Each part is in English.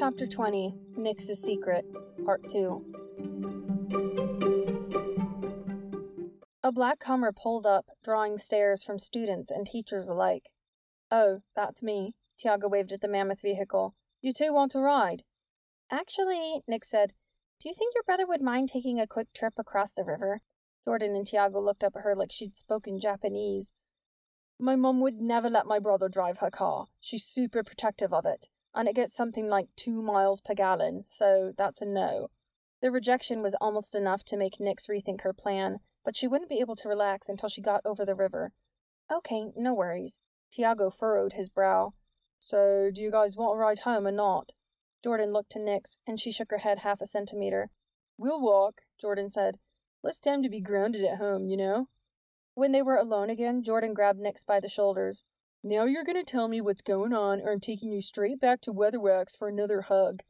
Chapter 20 Nix's Secret, Part 2. A black Hummer pulled up, drawing stares from students and teachers alike. Oh, that's me. Tiago waved at the mammoth vehicle. You two want to ride? Actually, Nix said, do you think your brother would mind taking a quick trip across the river? Jordan and Tiago looked up at her like she'd spoken Japanese. My mum would never let my brother drive her car. She's super protective of it and it gets something like two miles per gallon, so that's a no. The rejection was almost enough to make Nix rethink her plan, but she wouldn't be able to relax until she got over the river. Okay, no worries. Tiago furrowed his brow. So, do you guys want to ride home or not? Jordan looked to Nix, and she shook her head half a centimeter. We'll walk, Jordan said. Less time to be grounded at home, you know? When they were alone again, Jordan grabbed Nix by the shoulders. Now you're going to tell me what's going on, or I'm taking you straight back to Weatherwax for another hug.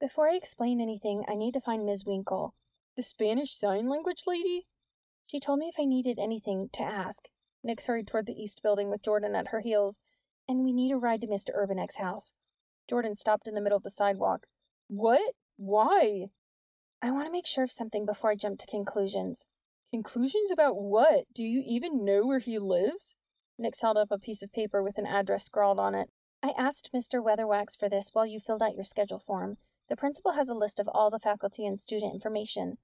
Before I explain anything, I need to find Ms. Winkle. The Spanish Sign Language lady? She told me if I needed anything to ask. Nix hurried toward the east building with Jordan at her heels, and we need a ride to Mr. Urbanek's house. Jordan stopped in the middle of the sidewalk. What? Why? I want to make sure of something before I jump to conclusions. Conclusions about what? Do you even know where he lives? Nix held up a piece of paper with an address scrawled on it. I asked Mr. Weatherwax for this while you filled out your schedule form. The principal has a list of all the faculty and student information.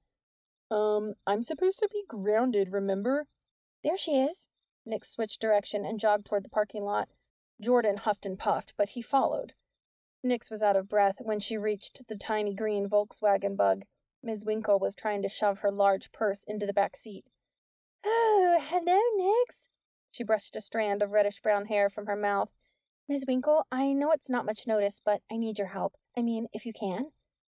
Um, I'm supposed to be grounded, remember? There she is. Nix switched direction and jogged toward the parking lot. Jordan huffed and puffed, but he followed. Nix was out of breath when she reached the tiny green Volkswagen bug. Ms. Winkle was trying to shove her large purse into the back seat. Oh, hello, Nix. She brushed a strand of reddish brown hair from her mouth. Ms. Winkle, I know it's not much notice, but I need your help. I mean, if you can.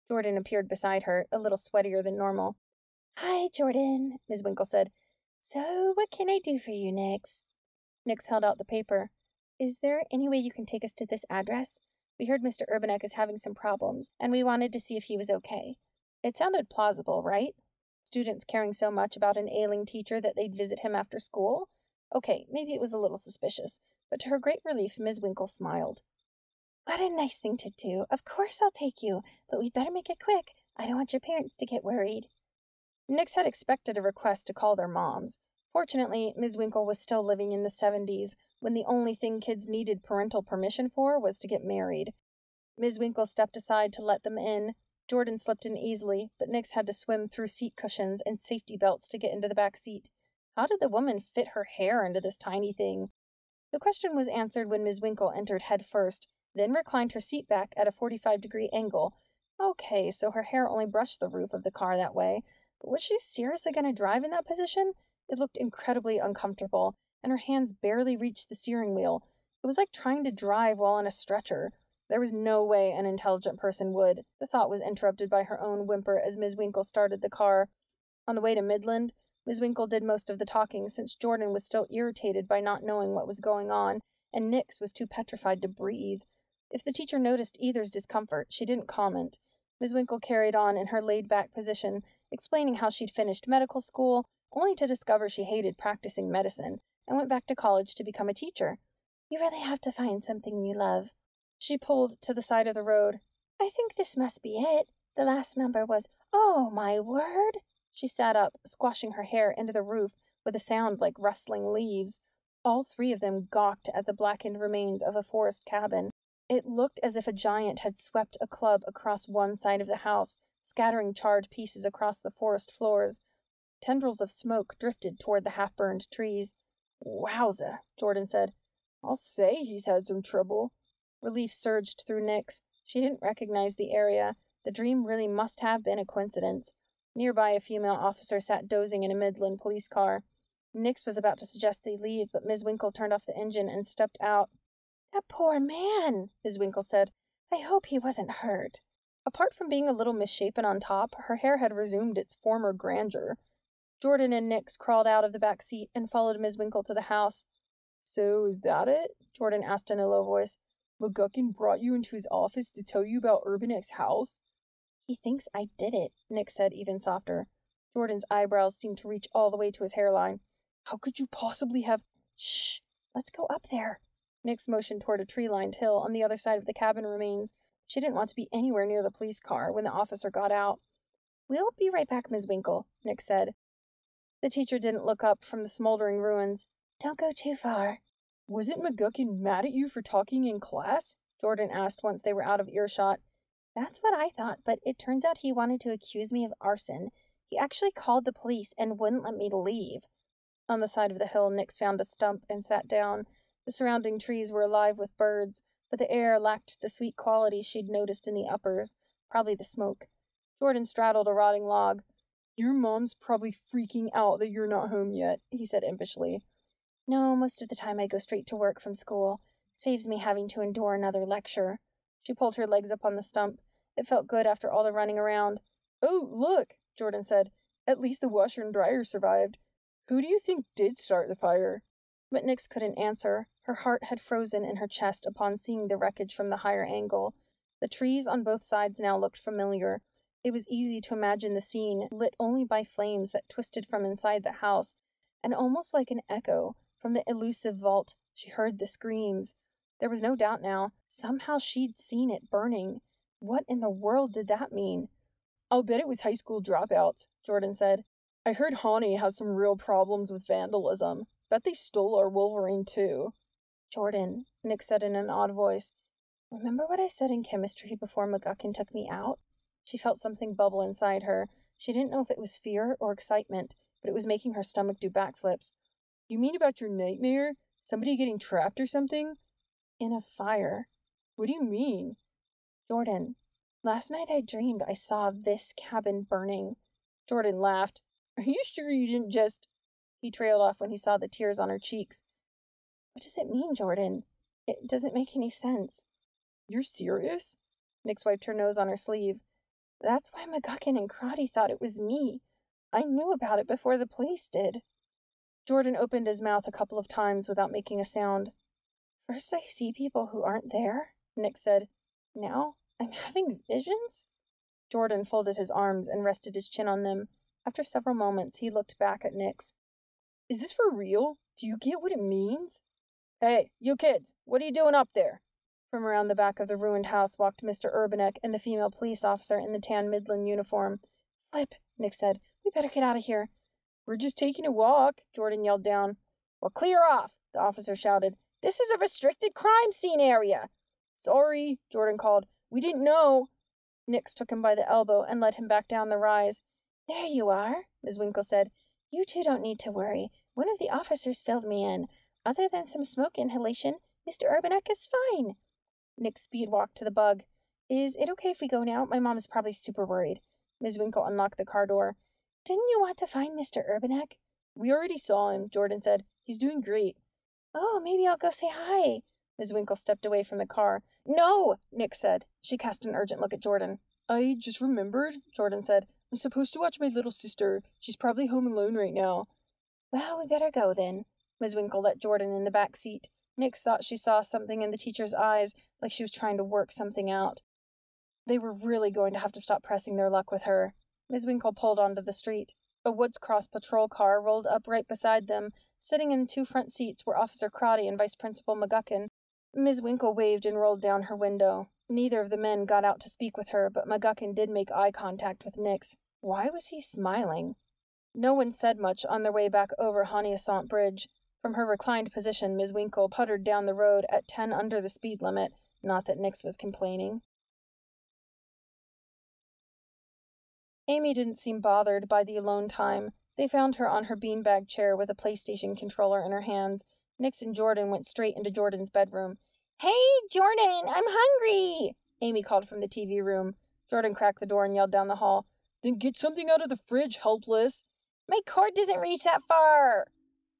Jordan appeared beside her, a little sweatier than normal. Hi, Jordan, Ms. Winkle said. So, what can I do for you, Nix? Nix held out the paper. Is there any way you can take us to this address? We heard Mr. Urbanek is having some problems, and we wanted to see if he was okay. It sounded plausible, right? Students caring so much about an ailing teacher that they'd visit him after school? Okay, maybe it was a little suspicious, but to her great relief, Miss Winkle smiled. What a nice thing to do. Of course I'll take you, but we'd better make it quick. I don't want your parents to get worried. Nix had expected a request to call their moms. Fortunately, Miss Winkle was still living in the 70s when the only thing kids needed parental permission for was to get married. Miss Winkle stepped aside to let them in. Jordan slipped in easily, but Nix had to swim through seat cushions and safety belts to get into the back seat. How did the woman fit her hair into this tiny thing? The question was answered when Miss Winkle entered head first, then reclined her seat back at a 45 degree angle. Okay, so her hair only brushed the roof of the car that way. But was she seriously going to drive in that position? It looked incredibly uncomfortable, and her hands barely reached the steering wheel. It was like trying to drive while on a stretcher. There was no way an intelligent person would. The thought was interrupted by her own whimper as Miss Winkle started the car. On the way to Midland, Miss Winkle did most of the talking since Jordan was still irritated by not knowing what was going on, and Nix was too petrified to breathe. If the teacher noticed either's discomfort, she didn't comment. Miss Winkle carried on in her laid back position, explaining how she'd finished medical school, only to discover she hated practicing medicine, and went back to college to become a teacher. You really have to find something you love. She pulled to the side of the road. I think this must be it. The last number was, oh my word! She sat up, squashing her hair into the roof with a sound like rustling leaves. All three of them gawked at the blackened remains of a forest cabin. It looked as if a giant had swept a club across one side of the house, scattering charred pieces across the forest floors. Tendrils of smoke drifted toward the half burned trees. Wowza, Jordan said. I'll say he's had some trouble. Relief surged through Nix. She didn't recognize the area. The dream really must have been a coincidence. Nearby, a female officer sat dozing in a Midland police car. Nix was about to suggest they leave, but Miss Winkle turned off the engine and stepped out. That poor man, Miss Winkle said. I hope he wasn't hurt. Apart from being a little misshapen on top, her hair had resumed its former grandeur. Jordan and Nix crawled out of the back seat and followed Miss Winkle to the house. So, is that it? Jordan asked in a low voice. McGuckin brought you into his office to tell you about Urbanek's house? He thinks I did it, Nix said even softer. Jordan's eyebrows seemed to reach all the way to his hairline. How could you possibly have. Shh! Let's go up there. Nix motioned toward a tree lined hill on the other side of the cabin remains. She didn't want to be anywhere near the police car when the officer got out. We'll be right back, Miss Winkle, Nix said. The teacher didn't look up from the smoldering ruins. Don't go too far. Wasn't McGuckin mad at you for talking in class? Jordan asked once they were out of earshot. That's what I thought, but it turns out he wanted to accuse me of arson. He actually called the police and wouldn't let me leave. On the side of the hill, Nix found a stump and sat down. The surrounding trees were alive with birds, but the air lacked the sweet quality she'd noticed in the uppers, probably the smoke. Jordan straddled a rotting log. Your mom's probably freaking out that you're not home yet, he said impishly. No, most of the time I go straight to work from school. Saves me having to endure another lecture. She pulled her legs up on the stump. It felt good after all the running around. Oh, look, Jordan said. At least the washer and dryer survived. Who do you think did start the fire? But Nix couldn't answer. Her heart had frozen in her chest upon seeing the wreckage from the higher angle. The trees on both sides now looked familiar. It was easy to imagine the scene, lit only by flames that twisted from inside the house, and almost like an echo from the elusive vault, she heard the screams. There was no doubt now. Somehow she'd seen it burning. What in the world did that mean? I'll bet it was high school dropouts, Jordan said. I heard Honey has some real problems with vandalism. Bet they stole our Wolverine too. Jordan, Nix said in an odd voice, remember what I said in chemistry before McGuckin took me out? She felt something bubble inside her. She didn't know if it was fear or excitement, but it was making her stomach do backflips. You mean about your nightmare? Somebody getting trapped or something? In a fire. What do you mean? Jordan, last night I dreamed I saw this cabin burning. Jordan laughed. Are you sure you didn't just. He trailed off when he saw the tears on her cheeks. What does it mean, Jordan? It doesn't make any sense. You're serious? Nix wiped her nose on her sleeve. That's why McGuckin and Crotty thought it was me. I knew about it before the police did. Jordan opened his mouth a couple of times without making a sound. First, I see people who aren't there, Nix said. Now, I'm having visions? Jordan folded his arms and rested his chin on them. After several moments, he looked back at Nix. Is this for real? Do you get what it means? Hey, you kids, what are you doing up there? From around the back of the ruined house walked Mr. Urbanek and the female police officer in the tan Midland uniform. Flip, Nix said. We better get out of here. We're just taking a walk, Jordan yelled down. Well, clear off, the officer shouted. This is a restricted crime scene area. Sorry, Jordan called. We didn't know. Nix took him by the elbow and led him back down the rise. There you are, Ms. Winkle said. You two don't need to worry. One of the officers filled me in. Other than some smoke inhalation, Mr. Urbanek is fine. Nix speed walked to the bug. Is it okay if we go now? My mom is probably super worried. Ms. Winkle unlocked the car door. Didn't you want to find Mr. Urbanek? We already saw him, Jordan said. He's doing great. Oh, maybe I'll go say hi. Ms. Winkle stepped away from the car. No, Nix said. She cast an urgent look at Jordan. I just remembered, Jordan said. I'm supposed to watch my little sister. She's probably home alone right now. Well, we better go then. Ms. Winkle let Jordan in the back seat. Nix thought she saw something in the teacher's eyes, like she was trying to work something out. They were really going to have to stop pressing their luck with her. Ms. Winkle pulled onto the street. A Woods Cross patrol car rolled up right beside them. Sitting in two front seats were Officer Crotty and Vice Principal McGuckin. Ms. Winkle waved and rolled down her window. Neither of the men got out to speak with her, but McGuckin did make eye contact with Nix. Why was he smiling? No one said much on their way back over Honeyasant Bridge. From her reclined position, Ms. Winkle puttered down the road at ten under the speed limit. Not that Nix was complaining. Amy didn't seem bothered by the alone time. They found her on her beanbag chair with a PlayStation controller in her hands. Nix and Jordan went straight into Jordan's bedroom. Hey, Jordan, I'm hungry, Amy called from the TV room. Jordan cracked the door and yelled down the hall. Then get something out of the fridge, helpless. My cord doesn't reach that far.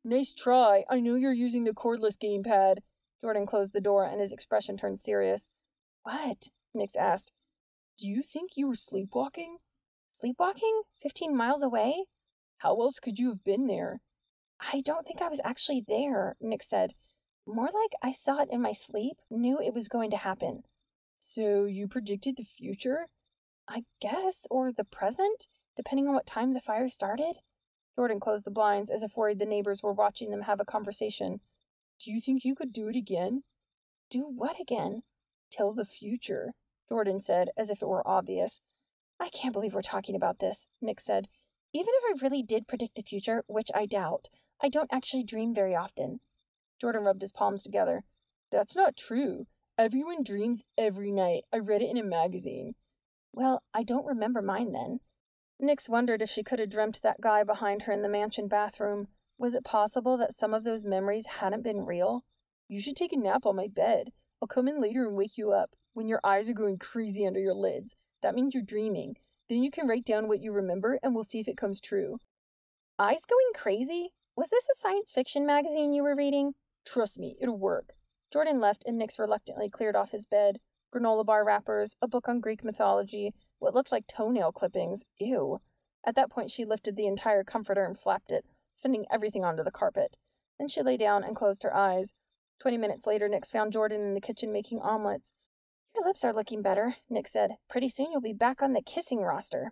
Nice try. I know you're using the cordless gamepad. Jordan closed the door and his expression turned serious. What? Nix asked. Do you think you were sleepwalking? Sleepwalking? Fifteen miles away? How else could you have been there? I don't think I was actually there, Nix said. More like I saw it in my sleep, knew it was going to happen. So you predicted the future? I guess, or the present, depending on what time the fire started. Jordan closed the blinds as if worried the neighbors were watching them have a conversation. Do you think you could do it again? Do what again? Tell the future. Jordan said, as if it were obvious. I can't believe we're talking about this, Nix said. Even if I really did predict the future, which I doubt, I don't actually dream very often. Jordan rubbed his palms together. That's not true. Everyone dreams every night. I read it in a magazine. Well, I don't remember mine then. Nix wondered if she could have dreamt that guy behind her in the mansion bathroom. Was it possible that some of those memories hadn't been real? You should take a nap on my bed. I'll come in later and wake you up when your eyes are going crazy under your lids. That means you're dreaming. Then you can write down what you remember and we'll see if it comes true. Eyes going crazy? Was this a science fiction magazine you were reading? Trust me, it'll work. Jordan left and Nix reluctantly cleared off his bed. Granola bar wrappers, a book on Greek mythology, what looked like toenail clippings. Ew. At that point, she lifted the entire comforter and flapped it, sending everything onto the carpet. Then she lay down and closed her eyes. Twenty minutes later, Nix found Jordan in the kitchen making omelets. Your lips are looking better, Nix said. Pretty soon you'll be back on the kissing roster.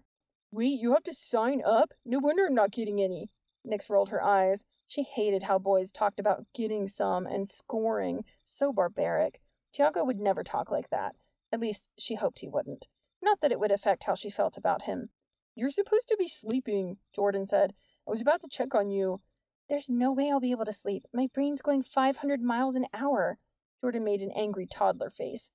Wait, you have to sign up? No wonder I'm not getting any. Nix rolled her eyes. She hated how boys talked about getting some and scoring. So barbaric. Tiago would never talk like that. At least, she hoped he wouldn't. Not that it would affect how she felt about him. You're supposed to be sleeping, Jordan said. I was about to check on you. There's no way I'll be able to sleep. My brain's going 500 miles an hour. Jordan made an angry toddler face.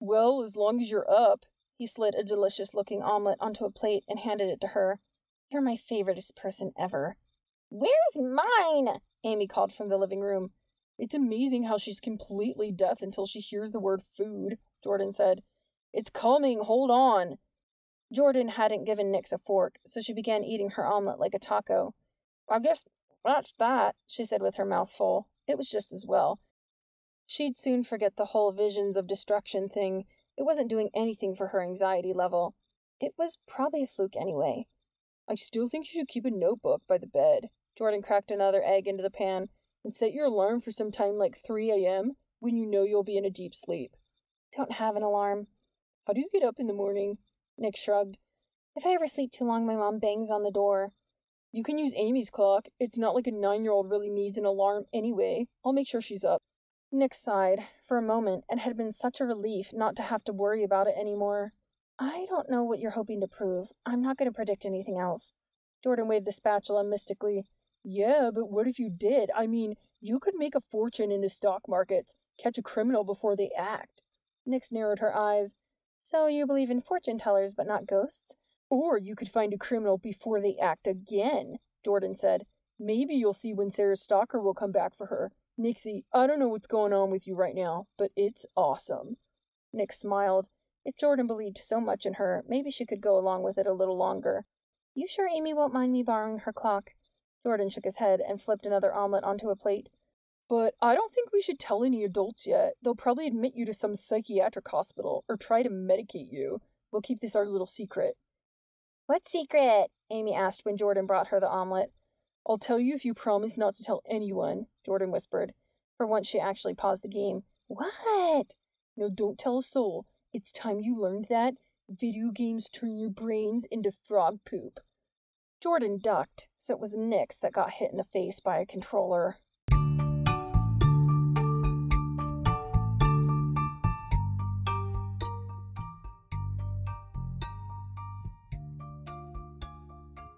Well, as long as you're up. He slid a delicious looking omelet onto a plate and handed it to her. You're my favoriteest person ever. Where's mine? Amy called from the living room. It's amazing how she's completely deaf until she hears the word food, Jordan said. It's coming, hold on. Jordan hadn't given Nix a fork, so she began eating her omelet like a taco. I guess that's that, she said with her mouth full. It was just as well. She'd soon forget the whole visions of destruction thing. It wasn't doing anything for her anxiety level. It was probably a fluke anyway. I still think you should keep a notebook by the bed. Jordan cracked another egg into the pan and set your alarm for some time like 3 a.m. when you know you'll be in a deep sleep. Don't have an alarm. How do you get up in the morning? Nix shrugged. If I ever sleep too long, my mom bangs on the door. You can use Amy's clock. It's not like a nine year old really needs an alarm anyway. I'll make sure she's up. Nix sighed. For a moment, it had been such a relief not to have to worry about it anymore. I don't know what you're hoping to prove. I'm not going to predict anything else. Jordan waved the spatula mystically. Yeah, but what if you did? I mean, you could make a fortune in the stock markets, catch a criminal before they act. Nix narrowed her eyes. So you believe in fortune tellers, but not ghosts? Or you could find a criminal before they act again, Jordan said. Maybe you'll see when Sarah's stalker will come back for her. Nixie, I don't know what's going on with you right now, but it's awesome. Nix smiled. If Jordan believed so much in her, maybe she could go along with it a little longer. You sure Amy won't mind me borrowing her clock? Jordan shook his head and flipped another omelet onto a plate. But I don't think we should tell any adults yet. They'll probably admit you to some psychiatric hospital or try to medicate you. We'll keep this our little secret. What secret? Amy asked when Jordan brought her the omelet. I'll tell you if you promise not to tell anyone, Jordan whispered. For once she actually paused the game. What? No, don't tell a soul. It's time you learned that. Video games turn your brains into frog poop. Jordan ducked, so it was Nix that got hit in the face by a controller.